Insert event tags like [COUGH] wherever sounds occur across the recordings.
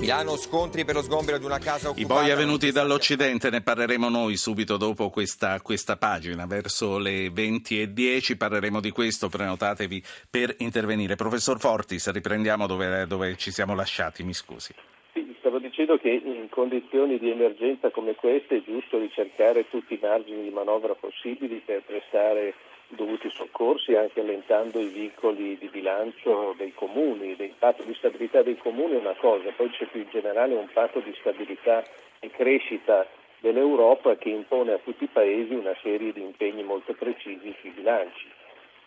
Milano scontri per lo sgombero di una casa occupata. I poi avvenuti dall'Occidente, ne parleremo noi subito dopo questa, questa pagina, verso le 20.10 parleremo di questo, prenotatevi per intervenire. Professor Fortis, riprendiamo dove, dove ci siamo lasciati, mi scusi. Sì, stavo dicendo che in condizioni di emergenza come queste è giusto ricercare tutti i margini di manovra possibili per prestare dovuti soccorsi anche allentando i vincoli di bilancio dei comuni. Il patto di stabilità dei comuni è una cosa, poi c'è più in generale un patto di stabilità e crescita dell'Europa che impone a tutti i paesi una serie di impegni molto precisi sui bilanci.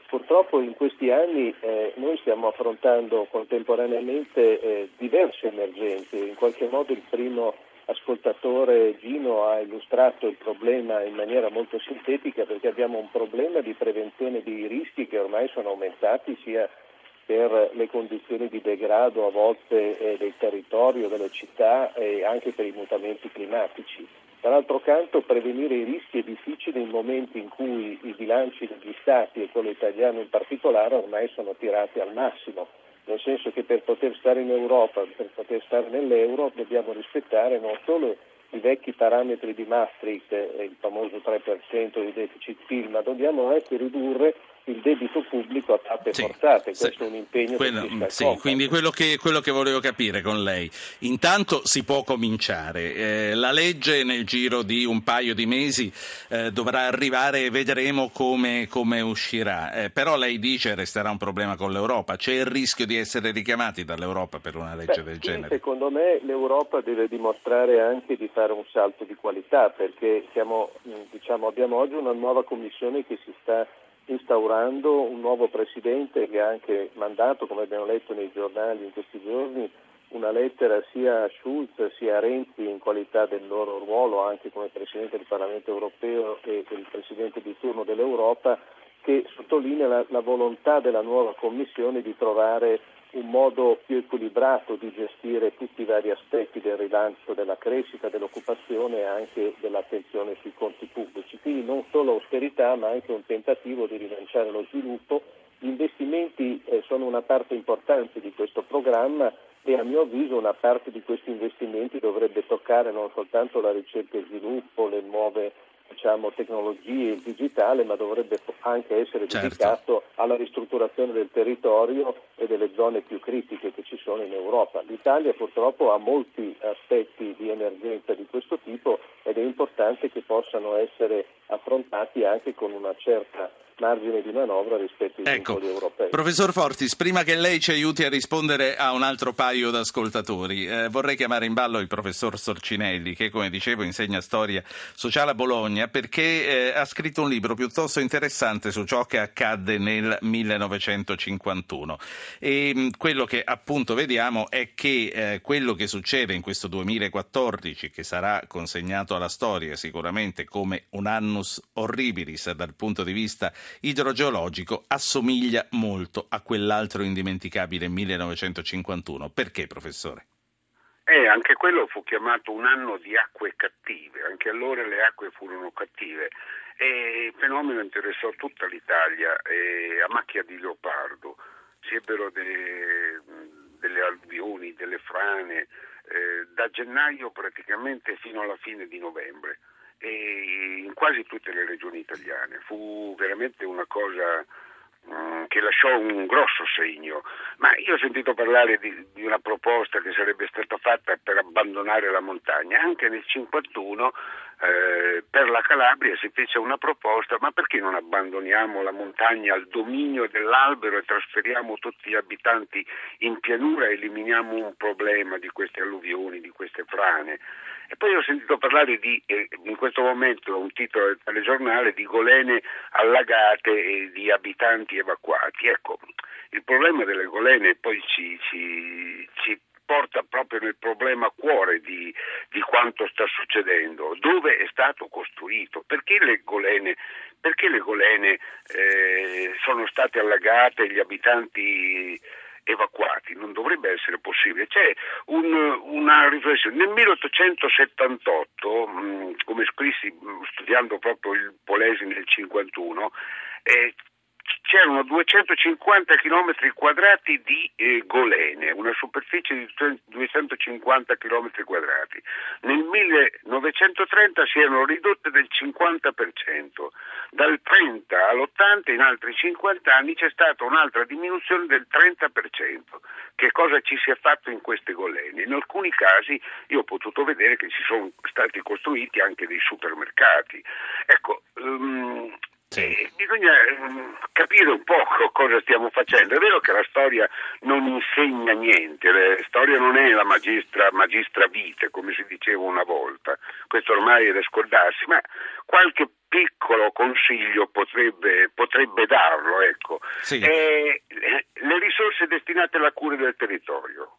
Purtroppo in questi anni eh, noi stiamo affrontando contemporaneamente eh, diverse emergenze, in qualche modo il primo ascoltatore Gino ha illustrato il problema in maniera molto sintetica perché abbiamo un problema di prevenzione dei rischi che ormai sono aumentati sia per le condizioni di degrado a volte eh, del territorio, delle città e anche per i mutamenti climatici. Dall'altro canto prevenire i rischi è difficile in momenti in cui i bilanci degli Stati e quello italiano in particolare ormai sono tirati al massimo nel senso che per poter stare in Europa, per poter stare nell'euro, dobbiamo rispettare non solo i vecchi parametri di Maastricht, il famoso 3% di deficit PIL, ma dobbiamo anche ridurre il debito pubblico a tappe sì, forzate, questo sì, è un impegno quello, sì, quindi quello che, quello che, volevo capire con lei, intanto si può cominciare, eh, la legge nel giro di un paio di mesi eh, dovrà arrivare e vedremo come, come uscirà, eh, però lei dice resterà un problema con l'Europa, c'è il rischio di essere richiamati dall'Europa per una legge Beh, del genere? Secondo me l'Europa deve dimostrare anche di fare un salto di qualità perché siamo, diciamo, abbiamo oggi una nuova commissione che si sta instaurando un nuovo presidente che ha anche mandato, come abbiamo letto nei giornali in questi giorni, una lettera sia a Schulz sia a Renzi in qualità del loro ruolo anche come Presidente del Parlamento europeo e il Presidente di turno dell'Europa che sottolinea la, la volontà della nuova Commissione di trovare un modo più equilibrato di gestire tutti i vari aspetti del rilancio della crescita, dell'occupazione e anche dell'attenzione sui conti pubblici. Quindi non solo austerità ma anche un tentativo di rilanciare lo sviluppo. Gli investimenti eh, sono una parte importante di questo programma e a mio avviso una parte di questi investimenti dovrebbe toccare non soltanto la ricerca e sviluppo, le nuove diciamo, tecnologie, il digitale, ma dovrebbe anche essere certo. dedicato alla ristrutturazione del territorio e delle zone più critiche che ci sono in Europa. L'Italia purtroppo ha molti aspetti di emergenza di questo tipo ed è importante che possano essere affrontati anche con una certa margine di manovra rispetto ai ecco, europei. Professor Fortis, prima che lei ci aiuti a rispondere a un altro paio di ascoltatori, eh, vorrei chiamare in ballo il professor Sorcinelli, che come dicevo insegna storia sociale a Bologna, perché eh, ha scritto un libro piuttosto interessante su ciò che accadde nel 1951. E mh, mm, quello che appunto vediamo è che eh, quello che succede in questo 2014, che sarà consegnato alla storia sicuramente come un annus horribilis dal punto di vista idrogeologico assomiglia molto a quell'altro indimenticabile 1951. Perché, professore? Eh, anche quello fu chiamato un anno di acque cattive, anche allora le acque furono cattive e il fenomeno interessò tutta l'Italia eh, a macchia di leopardo. Si ebbero de, delle alluvioni, delle frane, eh, da gennaio praticamente fino alla fine di novembre in quasi tutte le regioni italiane. Fu veramente una cosa mm, che lasciò un grosso segno, ma io ho sentito parlare di, di, una proposta che sarebbe stata fatta per abbandonare la montagna. Anche nel 1951 eh, per la Calabria si fece una proposta, ma perché non abbandoniamo la montagna al dominio dell'albero e trasferiamo tutti gli abitanti in pianura e eliminiamo un problema di queste alluvioni, di queste frane? E poi ho sentito parlare di, eh, in questo momento, un titolo del telegiornale, di golene allagate e di abitanti evacuati. Ecco, il problema delle golene poi ci, ci, ci porta proprio nel problema cuore di, di, quanto sta succedendo, dove è stato costruito, perché le golene, perché le golene eh, sono state allagate, gli abitanti evacuati, non dovrebbe essere possibile. C'è un, una riflessione. Nel 1878, mh, mm, come scrissi mm, studiando proprio il Polesi nel 51, eh, c'erano 250 km quadrati di eh, golene, una superficie di 250 km quadrati. Nel 1930 si erano ridotte del 50%, dal 30 all'80 in altri 50 anni c'è stata un'altra diminuzione del 30%. Che cosa ci si è fatto in queste golene? In alcuni casi io ho potuto vedere che ci sono stati costruiti anche dei supermercati. Ecco, um, sì. Bisogna mm, capire un po' cosa stiamo facendo. È vero che la storia non insegna niente, la storia non è la magistra, magistra vite, come si diceva una volta, questo ormai è da scordarsi, ma qualche piccolo consiglio potrebbe, potrebbe darlo. Ecco. Sì. Eh, le risorse destinate alla cura del territorio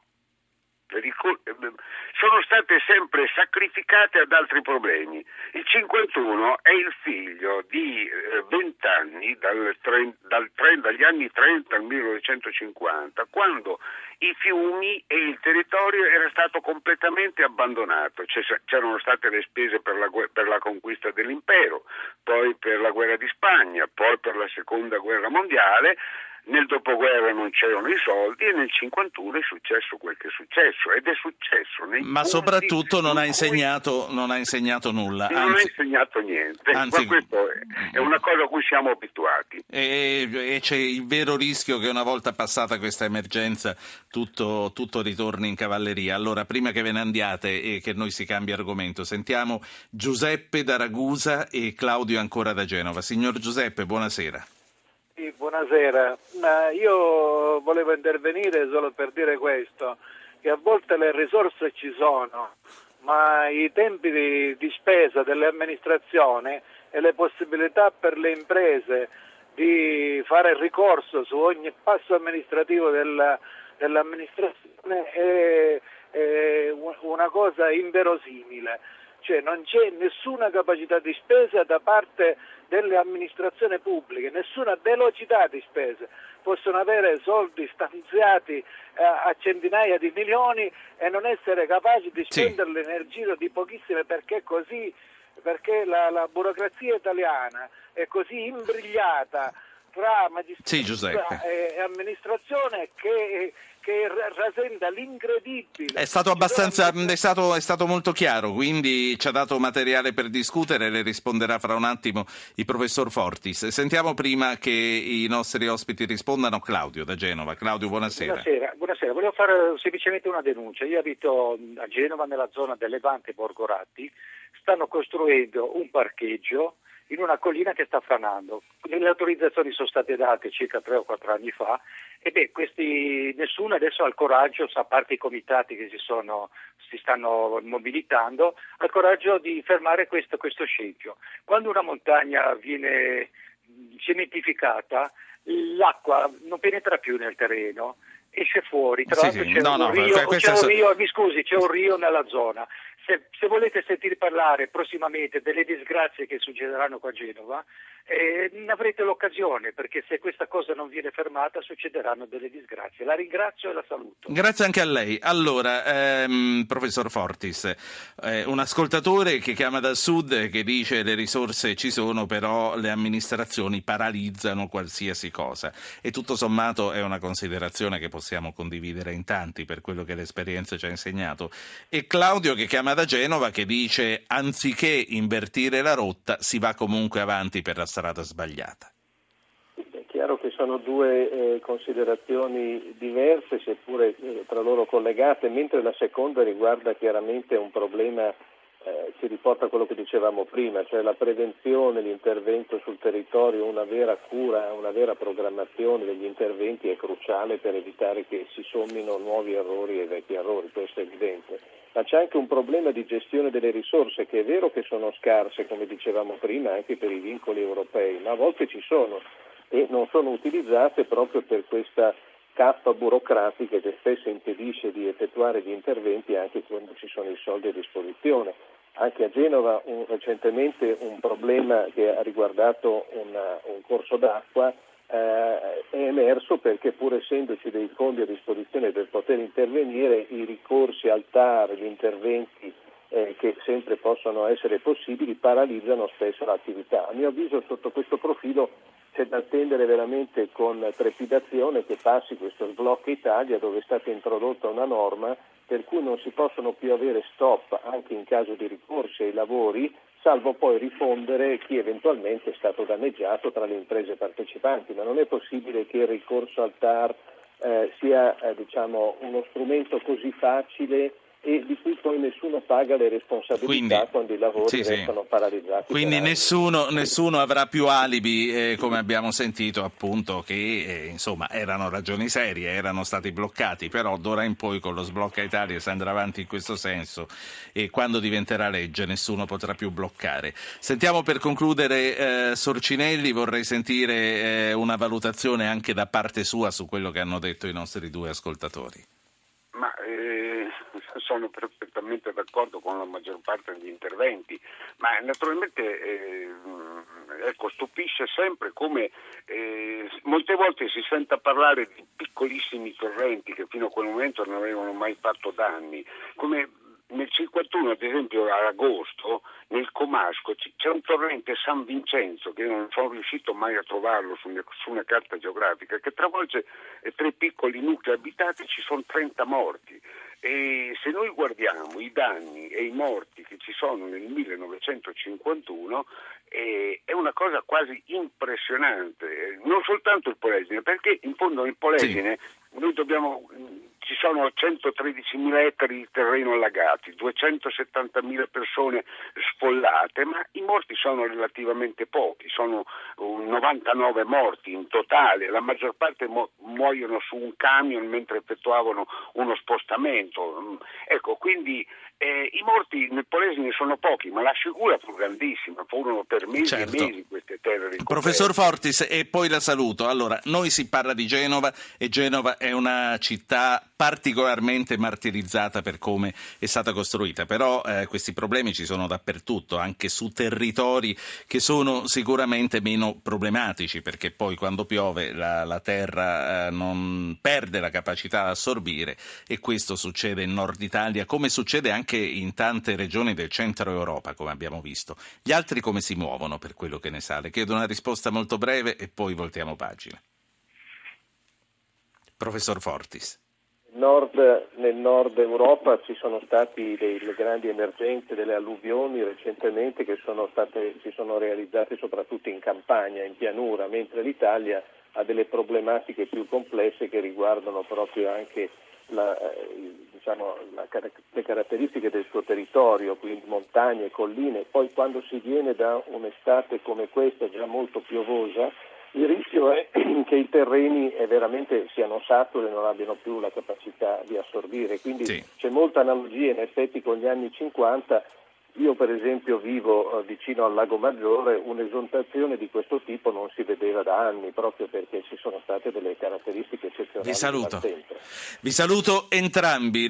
sono state sempre sacrificate ad altri problemi. Il 51 è il figlio di 20 eh, anni, dal, dal, dagli anni 30 al 1950, quando i fiumi e il territorio era stato completamente abbandonato. C'erano state le spese per la, per la conquista dell'impero, poi per la guerra di Spagna, poi per la seconda guerra mondiale nel dopoguerra non c'erano i soldi e nel 51 è successo quel che è successo ed è successo nei ma soprattutto non ha, insegnato, non ha, insegnato, nulla non anzi, ha insegnato niente. Anzi, ma questo è, una cosa a cui siamo abituati. E, e, c'è il vero rischio che una volta passata questa emergenza tutto, tutto ritorni in cavalleria. Allora prima che ve ne andiate e che noi si cambi argomento sentiamo Giuseppe da Ragusa e Claudio ancora da Genova. Signor Giuseppe buonasera buonasera. io volevo intervenire solo per dire questo, che a volte le risorse ci sono, ma i tempi di, di spesa delle amministrazioni e le possibilità per le imprese di fare ricorso su ogni passo amministrativo della, dell'amministrazione è, è una cosa inverosimile cioè non c'è nessuna capacità di spesa da parte delle amministrazioni pubbliche, nessuna velocità di spesa. Possono avere soldi stanziati eh, a centinaia di milioni e non essere capaci di spenderli sì. nel giro di pochissime perché così perché la, la burocrazia italiana è così imbrigliata tra magistratura sì, e amministrazione che che rasenta l'incredibile. È stato abbastanza, è stato, è stato, molto chiaro, quindi ci ha dato materiale per discutere, le risponderà fra un attimo il professor Fortis. Sentiamo prima che i nostri ospiti rispondano Claudio da Genova. Claudio, buonasera. Buonasera, buonasera. volevo fare semplicemente una denuncia. Io abito a Genova nella zona del Levante Borgoratti, stanno costruendo un parcheggio in una collina che sta franando. Le autorizzazioni sono state date circa tre o quattro anni fa e beh, questi, nessuno adesso ha il coraggio, a parte i comitati che si, sono, si stanno mobilitando, ha il coraggio di fermare questo, questo scempio. Quando una montagna viene cementificata, l'acqua non penetra più nel terreno, esce fuori. Tra l'altro sì, c'è, no, un, no, rio, c'è un rio, mi scusi, c'è un rio nella zona se, se, volete sentire parlare prossimamente delle disgrazie che succederanno qua a Genova, eh, ne avrete l'occasione, perché se questa cosa non viene fermata succederanno delle disgrazie. La ringrazio e la saluto. Grazie anche a lei. Allora, ehm, professor Fortis, eh, un ascoltatore che chiama dal sud che dice le risorse ci sono, però le amministrazioni paralizzano qualsiasi cosa. E tutto sommato è una considerazione che possiamo condividere in tanti per quello che l'esperienza ci ha insegnato. E Claudio che chiama da Genova che dice anziché invertire la rotta si va comunque avanti per la strada sbagliata. È chiaro che sono due eh, considerazioni diverse, seppure eh, tra loro collegate, mentre la seconda riguarda chiaramente un problema eh, ci riporta a quello che dicevamo prima, cioè la prevenzione, l'intervento sul territorio, una vera cura, una vera programmazione degli interventi è cruciale per evitare che si sommino nuovi errori e vecchi errori, questo è evidente. Ma c'è anche un problema di gestione delle risorse che è vero che sono scarse, come dicevamo prima, anche per i vincoli europei, ma a volte ci sono e non sono utilizzate proprio per questa cappa burocratica che spesso impedisce di effettuare gli interventi anche quando ci sono i soldi a disposizione. Anche a Genova un, recentemente un problema che ha riguardato una, un corso d'acqua eh, è emerso perché pur essendoci dei fondi a disposizione per poter intervenire i ricorsi al TAR, gli interventi eh, che sempre possono essere possibili paralizzano spesso l'attività. A mio avviso sotto questo profilo c'è da attendere veramente con trepidazione che passi questo sblocco Italia dove è stata introdotta una norma per cui non si possono più avere stop anche in caso di ricorsi ai lavori, salvo poi rifondere chi eventualmente è stato danneggiato tra le imprese partecipanti, ma non è possibile che il ricorso al TAR eh, sia eh, diciamo, uno strumento così facile e di cui poi nessuno paga le responsabilità Quindi, quando i lavori sì, sì. restano paralizzati. Quindi nessuno, nessuno avrà più alibi, eh, come abbiamo sentito appunto, che eh, insomma erano ragioni serie, erano stati bloccati, però d'ora in poi con lo sblocca Italia si andrà avanti in questo senso e quando diventerà legge nessuno potrà più bloccare. Sentiamo per concludere eh, Sorcinelli, vorrei sentire eh, una valutazione anche da parte sua su quello che hanno detto i nostri due ascoltatori. Ma eh, sono perfettamente d'accordo con la maggior parte degli interventi, ma naturalmente eh, ecco, stupisce sempre come eh, molte volte si senta parlare di piccolissimi torrenti che fino a quel momento non avevano mai fatto danni, come nel 51 ad esempio ad agosto nel Comasco c'è un torrente San Vincenzo che non sono riuscito mai a trovarlo su una, carta geografica che travolge tre piccoli nuclei abitati ci sono 30 morti e se noi guardiamo i danni e i morti che ci sono nel 1951 eh, è una cosa quasi impressionante, non soltanto il Polesine, perché in fondo nel Polesine sì. noi dobbiamo sono 113.000 ettari di terreno allagati, 270.000 persone sfollate, ma i morti sono relativamente pochi, sono 99 morti in totale, la maggior parte mu- muoiono su un camion mentre effettuavano uno spostamento. Ecco, quindi eh, I morti nel Polesine sono pochi, ma la sciagura fu grandissima, furono per mesi certo. e mesi queste terre ricoperte. Professor Fortis, e poi la saluto. Allora, noi si parla di Genova e Genova è una città particolarmente martirizzata per come è stata costruita, però eh, questi problemi ci sono dappertutto, anche su territori che sono sicuramente meno problematici, perché poi quando piove la, la terra eh, non perde la capacità di assorbire e questo succede in Nord Italia come succede anche anche in tante regioni del centro Europa, come abbiamo visto. Gli altri come si muovono per quello che ne sale? Chiedo una risposta molto breve e poi voltiamo pagina. Professor Fortis. Nord, nel nord Europa ci sono state le grandi emergenze delle alluvioni recentemente che sono state, si sono realizzate soprattutto in campagna, in pianura, mentre l'Italia ha delle problematiche più complesse che riguardano proprio anche la, eh, diciamo, la, le caratteristiche del suo territorio, quindi montagne, colline, poi quando si viene da un'estate come questa, già molto piovosa, il rischio è [CLEARS THROAT] che i terreni veramente siano saturi e non abbiano più la capacità di assorbire, quindi sì. c'è molta analogia in effetti con gli anni 50 io per esempio vivo eh, vicino al Lago Maggiore, un'esontazione di questo tipo non si vedeva da anni proprio perché ci sono state delle caratteristiche eccezionali. Vi saluto. Vi saluto entrambi.